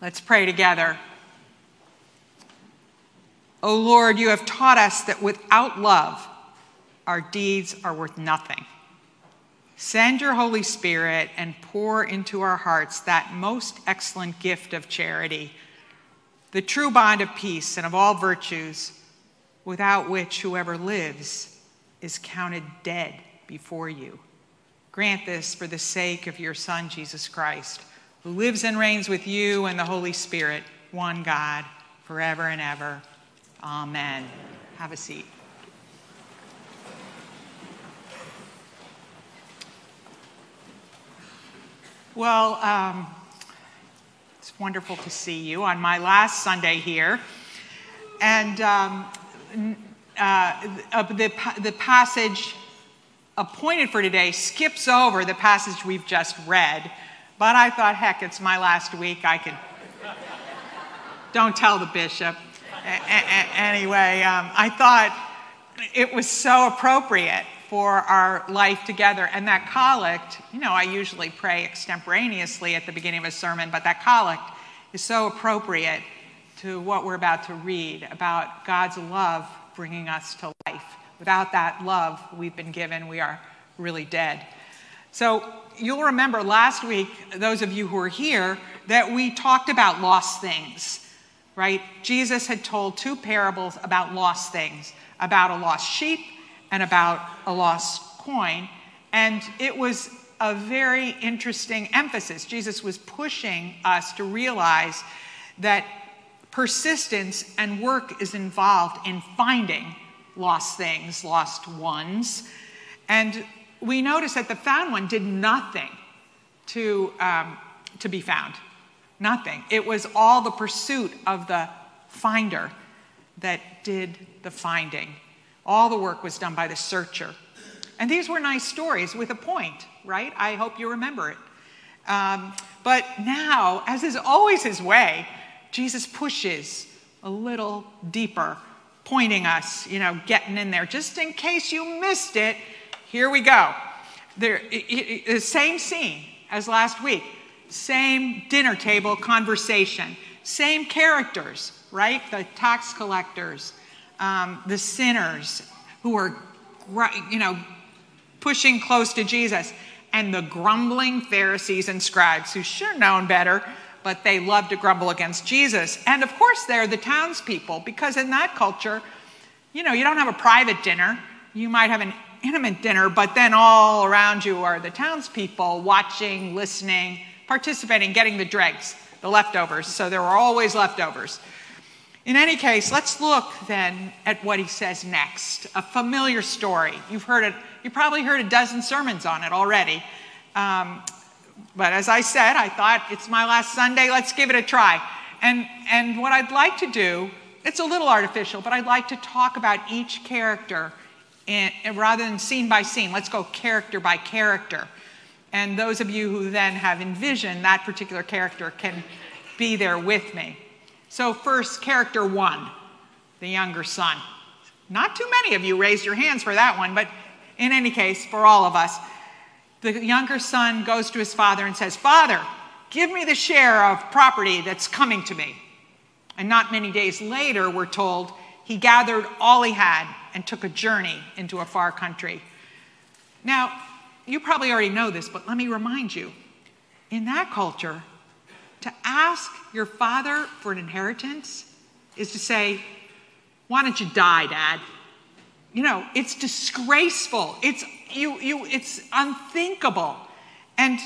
Let's pray together. O oh Lord, you have taught us that without love, our deeds are worth nothing. Send your Holy Spirit and pour into our hearts that most excellent gift of charity, the true bond of peace and of all virtues, without which whoever lives is counted dead before you. Grant this for the sake of your Son, Jesus Christ, who lives and reigns with you and the Holy Spirit, one God, forever and ever. Amen. Have a seat. Well, um, it's wonderful to see you on my last Sunday here. And um, uh, the, the passage appointed for today skips over the passage we've just read. But I thought, heck, it's my last week. I can. Don't tell the bishop. A- anyway, um, I thought it was so appropriate for our life together. And that collect, you know, I usually pray extemporaneously at the beginning of a sermon, but that collect is so appropriate to what we're about to read about God's love bringing us to life. Without that love we've been given, we are really dead. So you'll remember last week, those of you who are here, that we talked about lost things, right? Jesus had told two parables about lost things about a lost sheep and about a lost coin. And it was a very interesting emphasis. Jesus was pushing us to realize that persistence and work is involved in finding lost things, lost ones. And we notice that the found one did nothing to, um, to be found. Nothing. It was all the pursuit of the finder that did the finding. All the work was done by the searcher. And these were nice stories with a point, right? I hope you remember it. Um, but now, as is always his way, Jesus pushes a little deeper pointing us, you know, getting in there. Just in case you missed it, here we go. There, the same scene as last week, same dinner table conversation, same characters, right? The tax collectors, um, the sinners who are, you know, pushing close to Jesus, and the grumbling Pharisees and scribes who should have known better but they love to grumble against Jesus. And of course, they're the townspeople, because in that culture, you know, you don't have a private dinner. You might have an intimate dinner, but then all around you are the townspeople watching, listening, participating, getting the dregs, the leftovers. So there are always leftovers. In any case, let's look then at what he says next. A familiar story. You've heard it, you probably heard a dozen sermons on it already. Um, but as I said, I thought it's my last Sunday, let's give it a try. And, and what I'd like to do, it's a little artificial, but I'd like to talk about each character in, rather than scene by scene. Let's go character by character. And those of you who then have envisioned that particular character can be there with me. So, first, character one, the younger son. Not too many of you raised your hands for that one, but in any case, for all of us, the younger son goes to his father and says, Father, give me the share of property that's coming to me. And not many days later, we're told, he gathered all he had and took a journey into a far country. Now, you probably already know this, but let me remind you in that culture, to ask your father for an inheritance is to say, Why don't you die, Dad? You know, it's disgraceful. It's you, you, it's unthinkable. And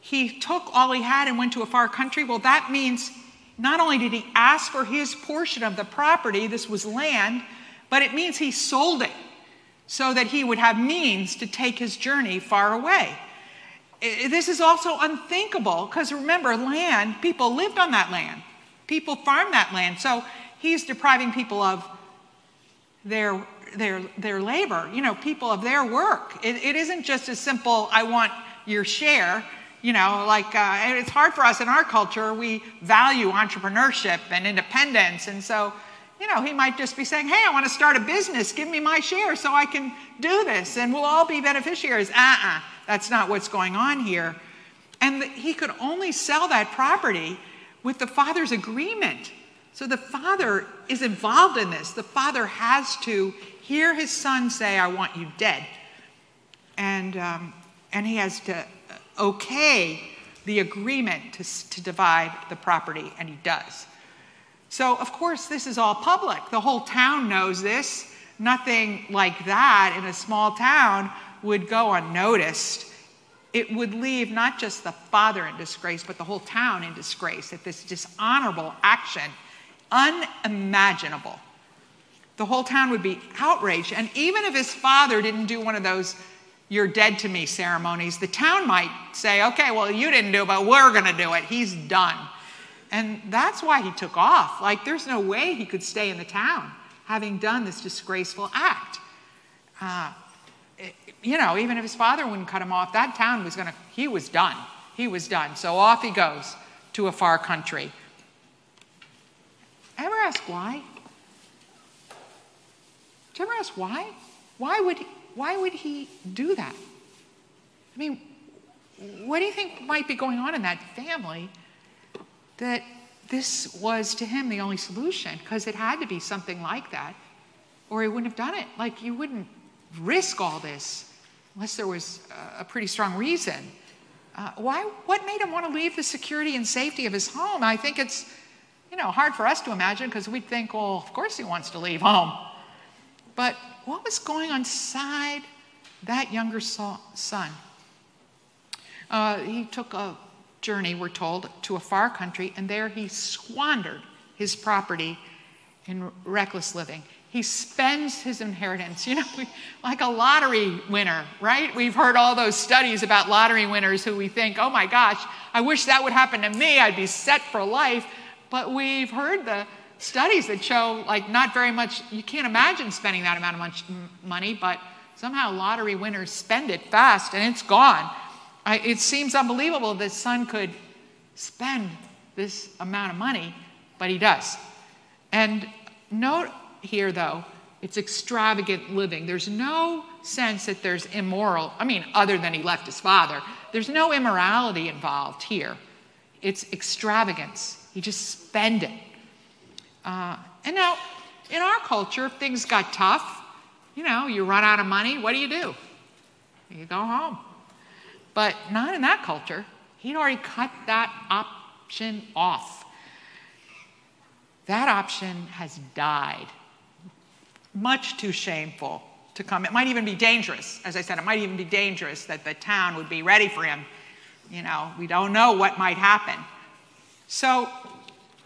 he took all he had and went to a far country. Well, that means not only did he ask for his portion of the property, this was land, but it means he sold it so that he would have means to take his journey far away. This is also unthinkable because remember, land, people lived on that land, people farmed that land. So he's depriving people of their their, their labor, you know, people of their work. It, it isn't just as simple, I want your share. You know, like uh, it's hard for us in our culture. We value entrepreneurship and independence. And so, you know, he might just be saying, hey, I want to start a business. Give me my share so I can do this and we'll all be beneficiaries. Uh uh-uh, uh, that's not what's going on here. And he could only sell that property with the father's agreement. So the father is involved in this. The father has to hear his son say, I want you dead. And, um, and he has to okay the agreement to, to divide the property, and he does. So, of course, this is all public. The whole town knows this. Nothing like that in a small town would go unnoticed. It would leave not just the father in disgrace, but the whole town in disgrace at this dishonorable action. Unimaginable. The whole town would be outraged. And even if his father didn't do one of those you're dead to me ceremonies, the town might say, okay, well, you didn't do it, but we're going to do it. He's done. And that's why he took off. Like, there's no way he could stay in the town having done this disgraceful act. Uh, it, you know, even if his father wouldn't cut him off, that town was going to, he was done. He was done. So off he goes to a far country. Ever ask why? Did you ever ask why? Why would why would he do that? I mean, what do you think might be going on in that family that this was to him the only solution? Because it had to be something like that, or he wouldn't have done it. Like, you wouldn't risk all this unless there was a pretty strong reason. Uh, why, what made him want to leave the security and safety of his home? I think it's, you know, hard for us to imagine because we'd think, well, of course he wants to leave home. But what was going on inside that younger son? Uh, he took a journey, we're told, to a far country, and there he squandered his property in reckless living. He spends his inheritance, you know, like a lottery winner, right? We've heard all those studies about lottery winners who we think, oh my gosh, I wish that would happen to me. I'd be set for life. But we've heard the studies that show like not very much you can't imagine spending that amount of money but somehow lottery winners spend it fast and it's gone I, it seems unbelievable that son could spend this amount of money but he does. And note here though it's extravagant living. There's no sense that there's immoral i mean other than he left his father. There's no immorality involved here. It's extravagance. He just spend it. Uh, and now, in our culture, if things got tough, you know, you run out of money, what do you do? You go home. But not in that culture. He'd already cut that option off. That option has died. Much too shameful to come. It might even be dangerous. As I said, it might even be dangerous that the town would be ready for him. You know, we don't know what might happen. So,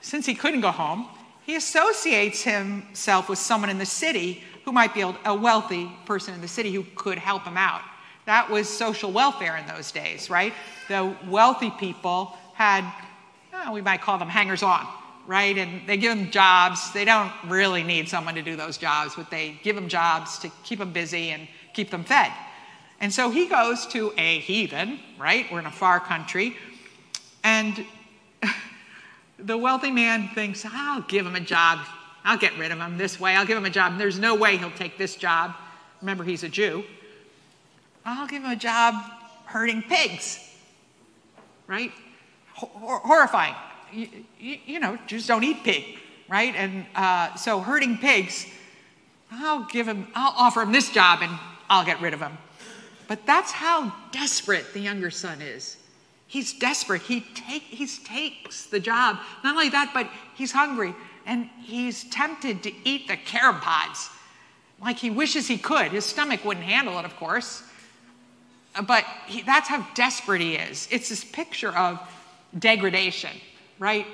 since he couldn't go home, he associates himself with someone in the city who might be a wealthy person in the city who could help him out. That was social welfare in those days, right? The wealthy people had, oh, we might call them hangers on, right? And they give them jobs. They don't really need someone to do those jobs, but they give them jobs to keep them busy and keep them fed. And so he goes to a heathen, right? We're in a far country. And the wealthy man thinks, I'll give him a job. I'll get rid of him this way. I'll give him a job. There's no way he'll take this job. Remember, he's a Jew. I'll give him a job herding pigs. Right? Hor- horrifying. You, you, know, Jews don't eat pig, right? And uh, so herding pigs, I'll give him, I'll offer him this job and I'll get rid of him. But that's how desperate the younger son is. He's desperate. He, take, he takes the job. Not only that, but he's hungry and he's tempted to eat the carob pods like he wishes he could. His stomach wouldn't handle it, of course. But he, that's how desperate he is. It's this picture of degradation, right?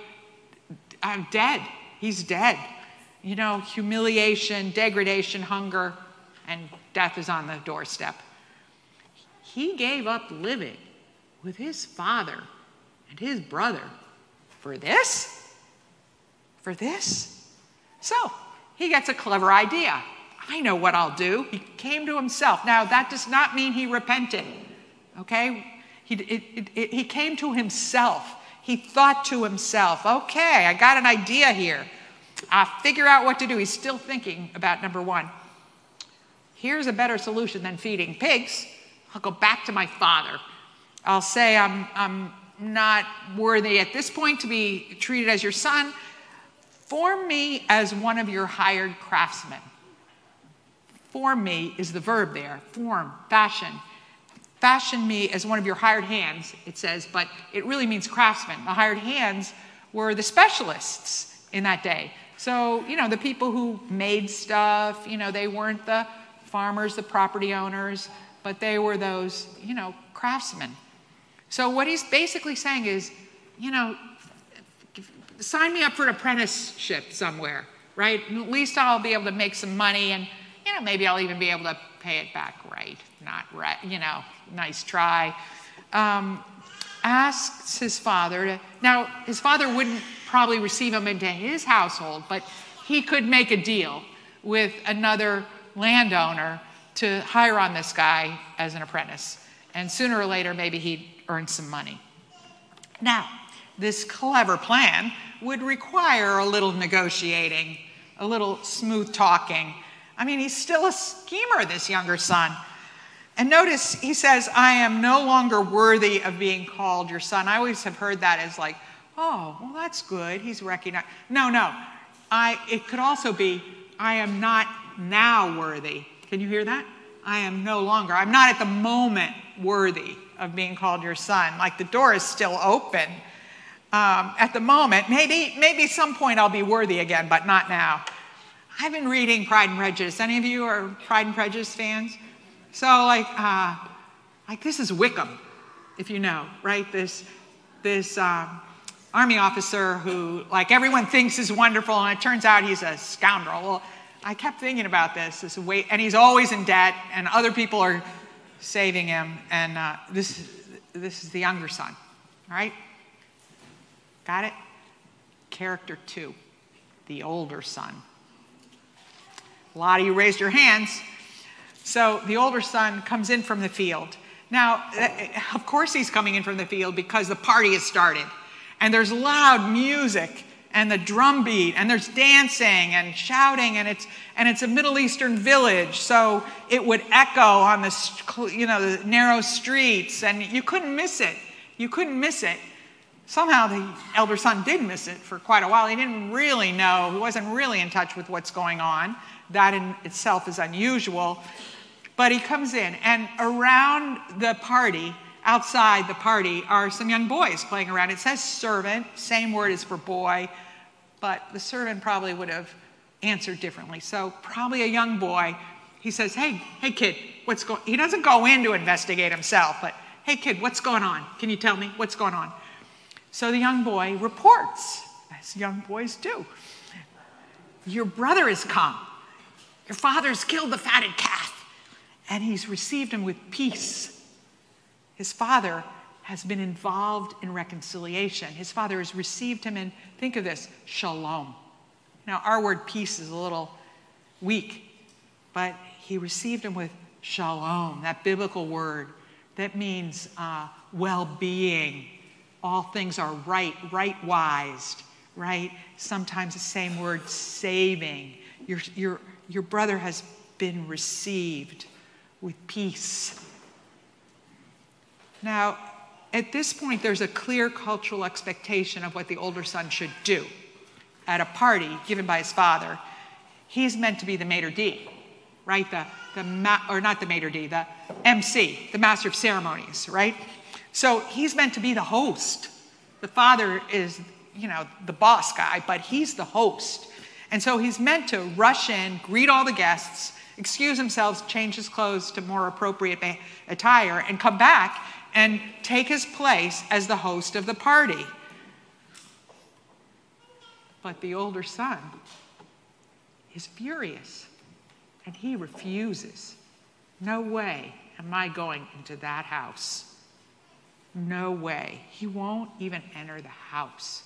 I'm dead. He's dead. You know, humiliation, degradation, hunger, and death is on the doorstep. He gave up living with his father and his brother for this? For this? So he gets a clever idea. I know what I'll do. He came to himself. Now, that does not mean he repented, okay? He, it, it, it, he came to himself. He thought to himself, okay, I got an idea here. I'll figure out what to do. He's still thinking about number one. Here's a better solution than feeding pigs. I'll go back to my father. I'll say I'm, I'm not worthy at this point to be treated as your son. Form me as one of your hired craftsmen. Form me is the verb there form, fashion. Fashion me as one of your hired hands, it says, but it really means craftsmen. The hired hands were the specialists in that day. So, you know, the people who made stuff, you know, they weren't the farmers, the property owners, but they were those, you know, craftsmen. So, what he's basically saying is, you know, sign me up for an apprenticeship somewhere, right? At least I'll be able to make some money and, you know, maybe I'll even be able to pay it back right, not right, you know, nice try. Um, asks his father to, now, his father wouldn't probably receive him into his household, but he could make a deal with another landowner to hire on this guy as an apprentice. And sooner or later, maybe he'd earn some money. Now, this clever plan would require a little negotiating, a little smooth talking. I mean, he's still a schemer, this younger son. And notice he says, I am no longer worthy of being called your son. I always have heard that as like, oh, well, that's good. He's recognized. No, no. I, it could also be, I am not now worthy. Can you hear that? I am no longer. I'm not at the moment worthy of being called your son. Like the door is still open um, at the moment. Maybe, maybe some point I'll be worthy again, but not now. I've been reading Pride and Prejudice. Any of you are Pride and Prejudice fans? So, like, uh, like this is Wickham, if you know, right? This, this um, army officer who, like, everyone thinks is wonderful, and it turns out he's a scoundrel. Well, I kept thinking about this, this way, and he's always in debt, and other people are saving him, and uh, this, this is the younger son, all right? Got it? Character two, the older son. A lot of you raised your hands. So the older son comes in from the field. Now, eh, of course, he's coming in from the field because the party has started. And there's loud music and the drum beat and there's dancing and shouting and it's and it's a middle eastern village so it would echo on the you know the narrow streets and you couldn't miss it you couldn't miss it somehow the elder son did miss it for quite a while he didn't really know he wasn't really in touch with what's going on that in itself is unusual but he comes in, and around the party, outside the party, are some young boys playing around. It says servant, same word as for boy, but the servant probably would have answered differently. So, probably a young boy. He says, Hey, hey, kid, what's going He doesn't go in to investigate himself, but hey, kid, what's going on? Can you tell me what's going on? So the young boy reports, as young boys do. Your brother has come. Your father's killed the fatted calf and he's received him with peace. His father has been involved in reconciliation. His father has received him in, think of this, shalom. Now, our word peace is a little weak, but he received him with shalom, that biblical word that means uh, well being. All things are right, right wised, right? Sometimes the same word, saving. Your, your, your brother has been received with peace. Now, at this point, there's a clear cultural expectation of what the older son should do. At a party given by his father, he's meant to be the maitre d', right? The, the ma- or not the maitre d', the MC, the master of ceremonies, right? So he's meant to be the host. The father is, you know, the boss guy, but he's the host. And so he's meant to rush in, greet all the guests, excuse himself, change his clothes to more appropriate attire, and come back and take his place as the host of the party. But the older son is furious and he refuses. No way am I going into that house. No way. He won't even enter the house.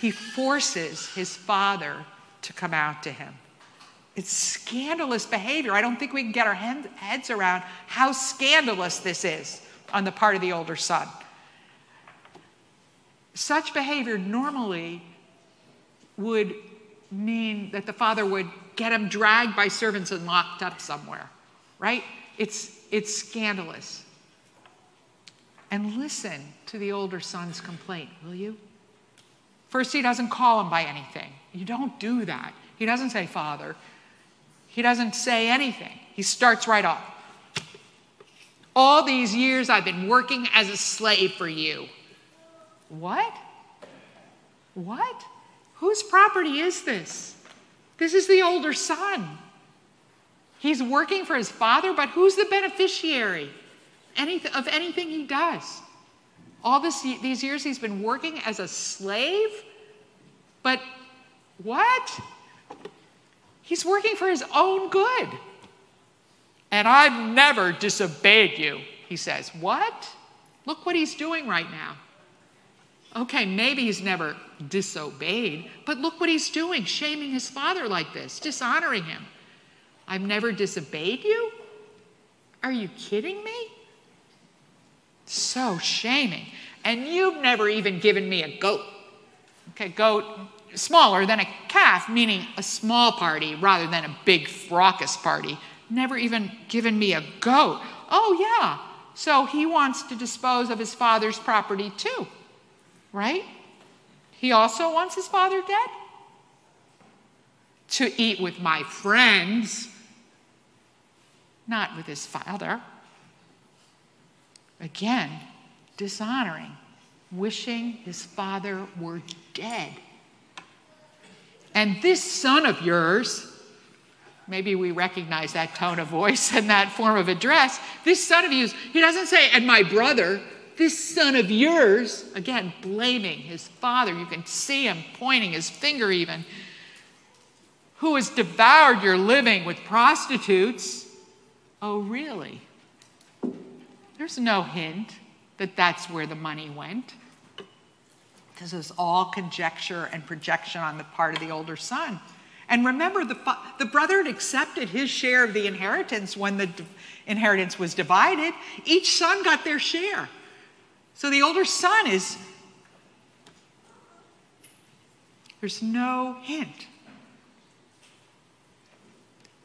He forces his father to come out to him. It's scandalous behavior. I don't think we can get our heads around how scandalous this is on the part of the older son. Such behavior normally would mean that the father would get him dragged by servants and locked up somewhere, right? It's, it's scandalous. and listen to the older son's complaint, will you? First, he doesn't call him by anything. You don't do that. He doesn't say, Father. He doesn't say anything. He starts right off. All these years I've been working as a slave for you. What? What? Whose property is this? This is the older son. He's working for his father, but who's the beneficiary of anything he does? All this, these years he's been working as a slave, but what? He's working for his own good. And I've never disobeyed you, he says. What? Look what he's doing right now. Okay, maybe he's never disobeyed, but look what he's doing, shaming his father like this, dishonoring him. I've never disobeyed you? Are you kidding me? So shaming. And you've never even given me a goat. Okay, goat, smaller than a calf, meaning a small party rather than a big fracas party. Never even given me a goat. Oh, yeah. So he wants to dispose of his father's property too, right? He also wants his father dead? To eat with my friends, not with his father. Again, dishonoring, wishing his father were dead. And this son of yours, maybe we recognize that tone of voice and that form of address. This son of yours, he doesn't say, and my brother, this son of yours, again, blaming his father. You can see him pointing his finger, even, who has devoured your living with prostitutes. Oh, really? There's no hint that that's where the money went. This is all conjecture and projection on the part of the older son. And remember, the, the brother had accepted his share of the inheritance when the inheritance was divided. Each son got their share. So the older son is, there's no hint.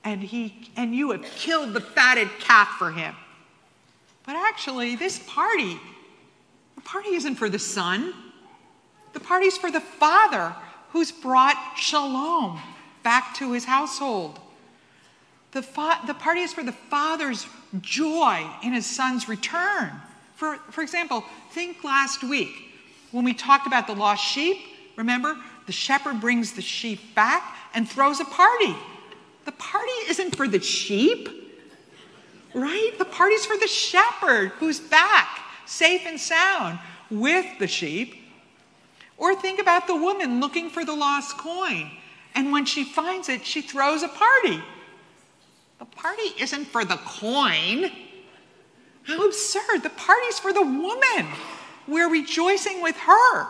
And, he, and you have killed the fatted calf for him. But actually, this party, the party isn't for the son. The party's for the father who's brought shalom back to his household. The, fa- the party is for the father's joy in his son's return. For, for example, think last week when we talked about the lost sheep. Remember, the shepherd brings the sheep back and throws a party. The party isn't for the sheep, right? The party's for the shepherd who's back, safe and sound, with the sheep or think about the woman looking for the lost coin. And when she finds it, she throws a party. The party isn't for the coin. How absurd. The party's for the woman. We're rejoicing with her.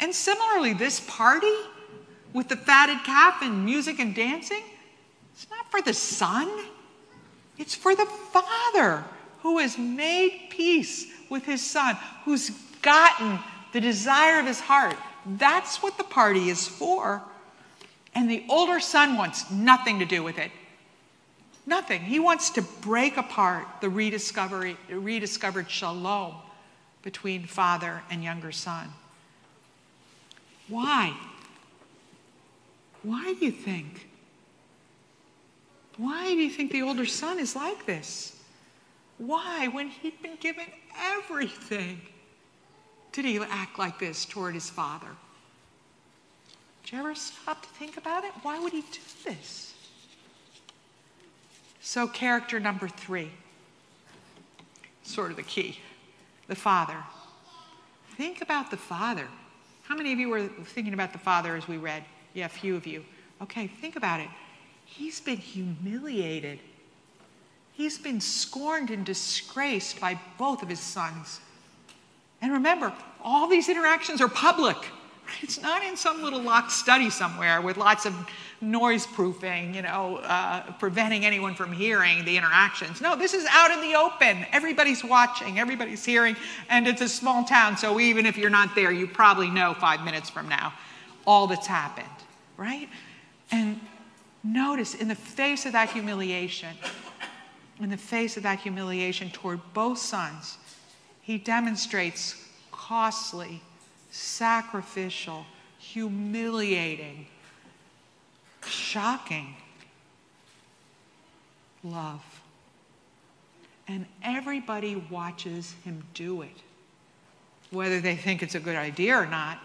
And similarly, this party with the fatted calf and music and dancing, it's not for the son, it's for the father who has made peace with his son, who's gotten the desire of his heart. That's what the party is for. And the older son wants nothing to do with it. Nothing. He wants to break apart the rediscovery, rediscovered shalom between father and younger son. Why? Why do you think? Why do you think the older son is like this? Why, when he'd been given everything? did he act like this toward his father? Did you ever stop to think about it? Why would he do this? So, character number three, sort of the key the father. Think about the father. How many of you were thinking about the father as we read? Yeah, a few of you. Okay, think about it. He's been humiliated. He's been scorned and disgraced by both of his sons. And remember, all these interactions are public. It's not in some little locked study somewhere with lots of noise proofing, you know, uh, preventing anyone from hearing the interactions. No, this is out in the open. Everybody's watching, everybody's hearing, and it's a small town, so even if you're not there, you probably know five minutes from now all that's happened, right? And notice in the face of that humiliation, in the face of that humiliation toward both sons, He demonstrates costly, sacrificial, humiliating, shocking love. And everybody watches him do it. Whether they think it's a good idea or not,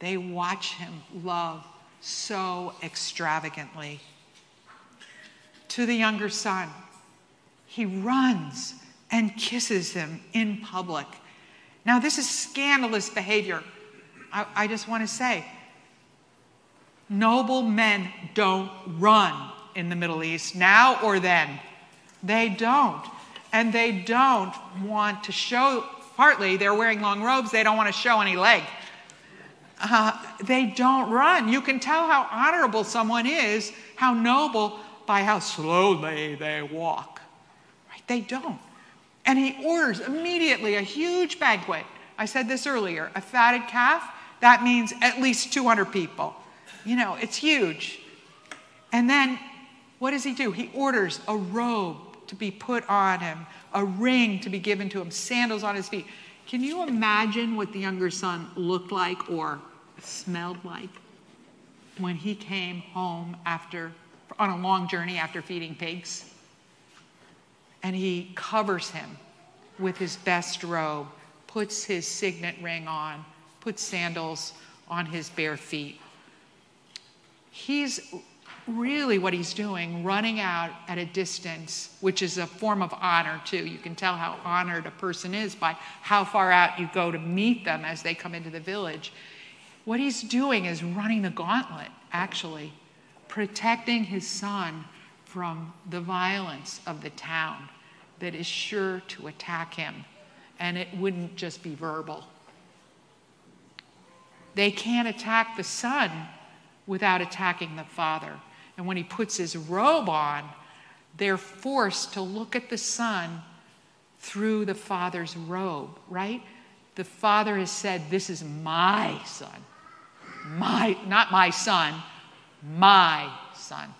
they watch him love so extravagantly. To the younger son, he runs and kisses him in public. Now, this is scandalous behavior. I, I just want to say noble men don't run in the Middle East now or then. They don't. And they don't want to show, partly, they're wearing long robes, they don't want to show any leg. Uh, they don't run. You can tell how honorable someone is, how noble, by how slowly they walk. Right? They don't. And he orders immediately a huge banquet. I said this earlier a fatted calf, that means at least 200 people. You know, it's huge. And then what does he do? He orders a robe to be put on him, a ring to be given to him, sandals on his feet. Can you imagine what the younger son looked like or smelled like when he came home after on a long journey after feeding pigs? And he covers him with his best robe, puts his signet ring on, puts sandals on his bare feet. He's really what he's doing, running out at a distance, which is a form of honor too. You can tell how honored a person is by how far out you go to meet them as they come into the village. What he's doing is running the gauntlet, actually, protecting his son from the violence of the town that is sure to attack him. And it wouldn't just be verbal. They can't attack the son without attacking the father. And when he puts his robe on, they're forced to look at the son through the father's robe, right? The father has said, This is my son. My, not my son, my son.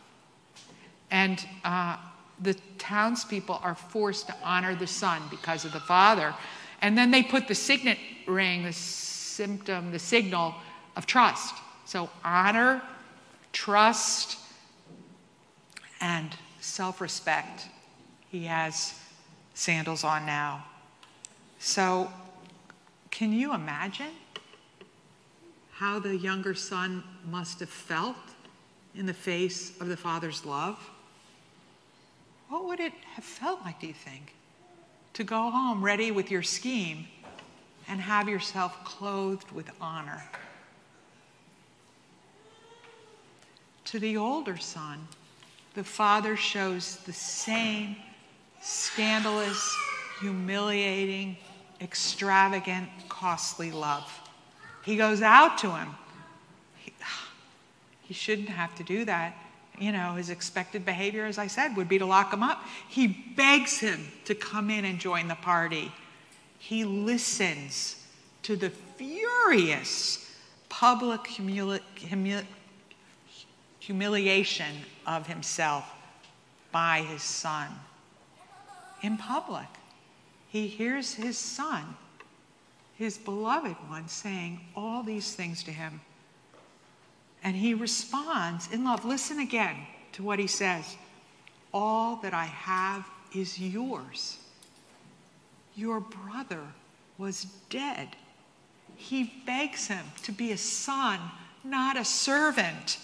And uh, the townspeople are forced to honor the son because of the father. And then they put the signet ring, the symptom, the signal of trust. So honor, trust, and self respect. He has sandals on now. So, can you imagine how the younger son must have felt in the face of the father's love? What would it have felt like, do you think? To go home ready with your scheme and have yourself clothed with honor. To the older son, the father shows the same scandalous, humiliating, extravagant, costly love. He goes out to him. He, he, shouldn't have to do that. You know, his expected behavior, as I said, would be to lock him up. He begs him to come in and join the party. He listens to the furious public humili- humili- humiliation of himself by his son in public. He hears his son, his beloved one, saying all these things to him. And he responds in love. Listen again to what he says All that I have is yours. Your brother was dead. He begs him to be a son, not a servant.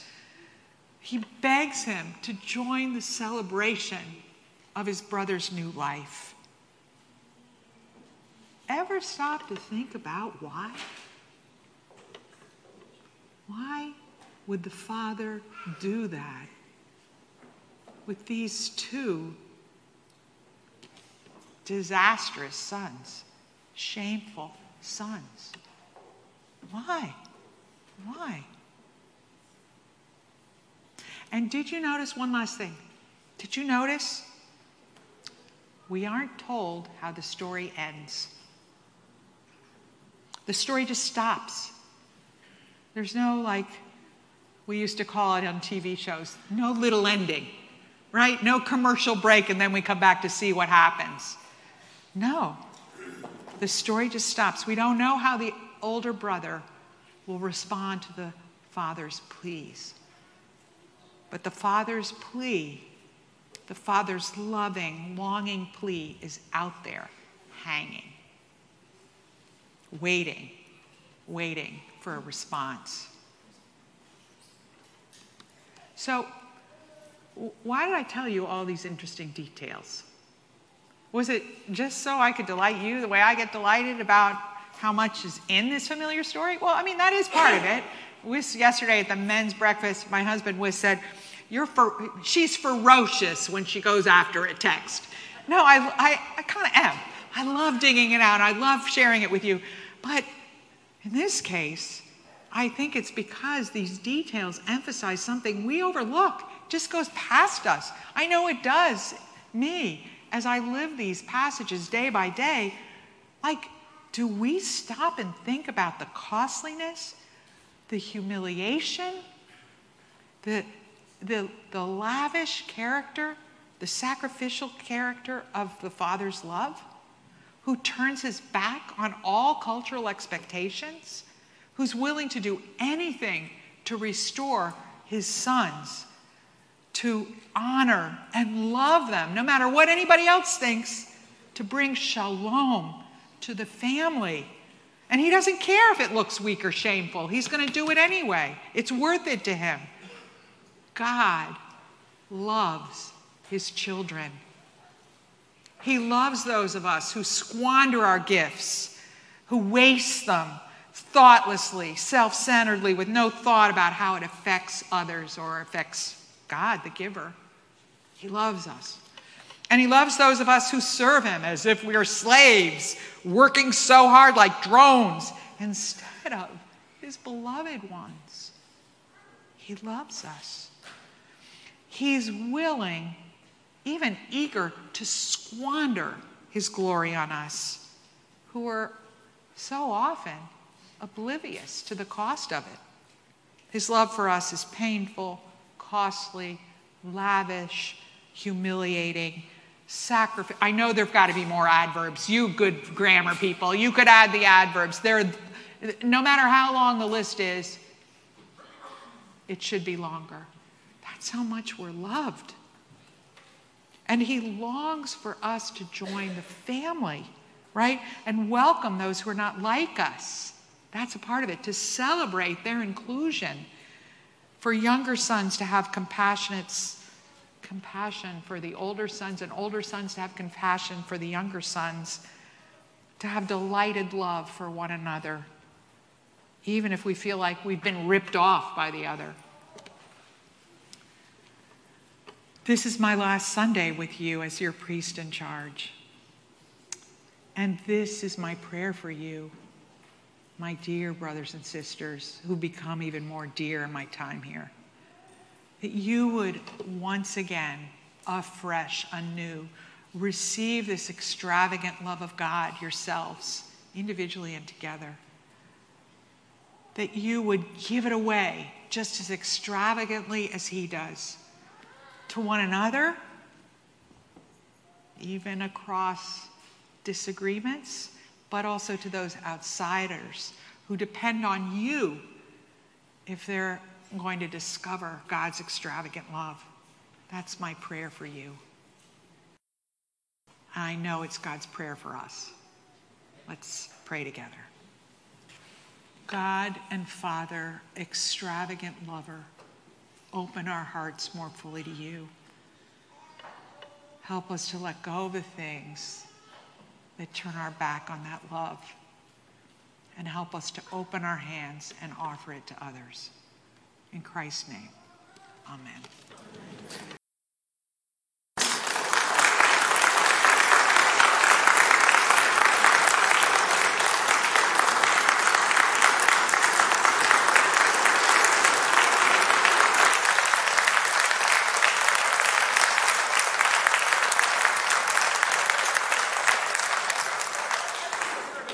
He begs him to join the celebration of his brother's new life. Ever stop to think about why? Why would the father do that with these two disastrous sons, shameful sons? Why? Why? And did you notice one last thing? Did you notice? We aren't told how the story ends. The story just stops. There's no, like, we used to call it on TV shows, no little ending, right? No commercial break and then we come back to see what happens. No. the story just stops. We don't know how the older brother will respond to the father's pleas. But the father's plea, the father's loving, longing plea, is out there hanging, waiting, waiting for a response. So, why did I tell you all these interesting details? Was it just so I could delight you the way I get delighted about how much is in this familiar story? Well, I mean, that is part of it. Wiss, yesterday at the men's breakfast, my husband Wiss said, You're for, she's ferocious when she goes after a text. No, I, I, I kind of am. I love digging it out. I love sharing it with you. But in this case, I think it's because these details emphasize something we overlook, just goes past us. I know it does me as I live these passages day by day. Like, do we stop and think about the costliness, the humiliation, the, the, the lavish character, the sacrificial character of the Father's love? Who turns his back on all cultural expectations? Who's willing to do anything to restore his sons, to honor and love them, no matter what anybody else thinks, to bring shalom to the family. And he doesn't care if it looks weak or shameful. He's going to do it anyway. It's worth it to him. God loves his children. He loves those of us who squander our gifts, who waste them thoughtlessly, self centeredly, with no thought about how it affects others or affects God, the giver. He loves us. And he loves those of us who serve him as if we are slaves, working so hard like drones, instead of his beloved ones. He loves us. He's willing, even eager, to squander his glory on us, who are so often oblivious to the cost of it. His love for us is painful, costly, lavish, humiliating sacrifice. I know there've got to be more adverbs. You good grammar people, you could add the adverbs. There, no matter how long the list is, it should be longer. That's how much we're loved. And he longs for us to join the family, right? And welcome those who are not like us. That's a part of it, to celebrate their inclusion. For younger sons to have compassionate compassion for the older sons and older sons to have compassion for the younger sons, to have delighted love for one another, even if we feel like we've been ripped off by the other. This is my last Sunday with you as your priest in charge. And this is my prayer for you, my dear brothers and sisters, who become even more dear in my time here that you would once again, afresh, anew, receive this extravagant love of God yourselves, individually and together. That you would give it away just as extravagantly as He does to one another, even across disagreements, but also to those outsiders who depend on you if they're going to discover God's extravagant love. That's my prayer for you. I know it's God's prayer for us. Let's pray together. God and Father, extravagant lover, open our hearts more fully to you. Help us to let go of the things that turn our back on that love. And help us to open our hands and offer it to others. In Christ's name, amen.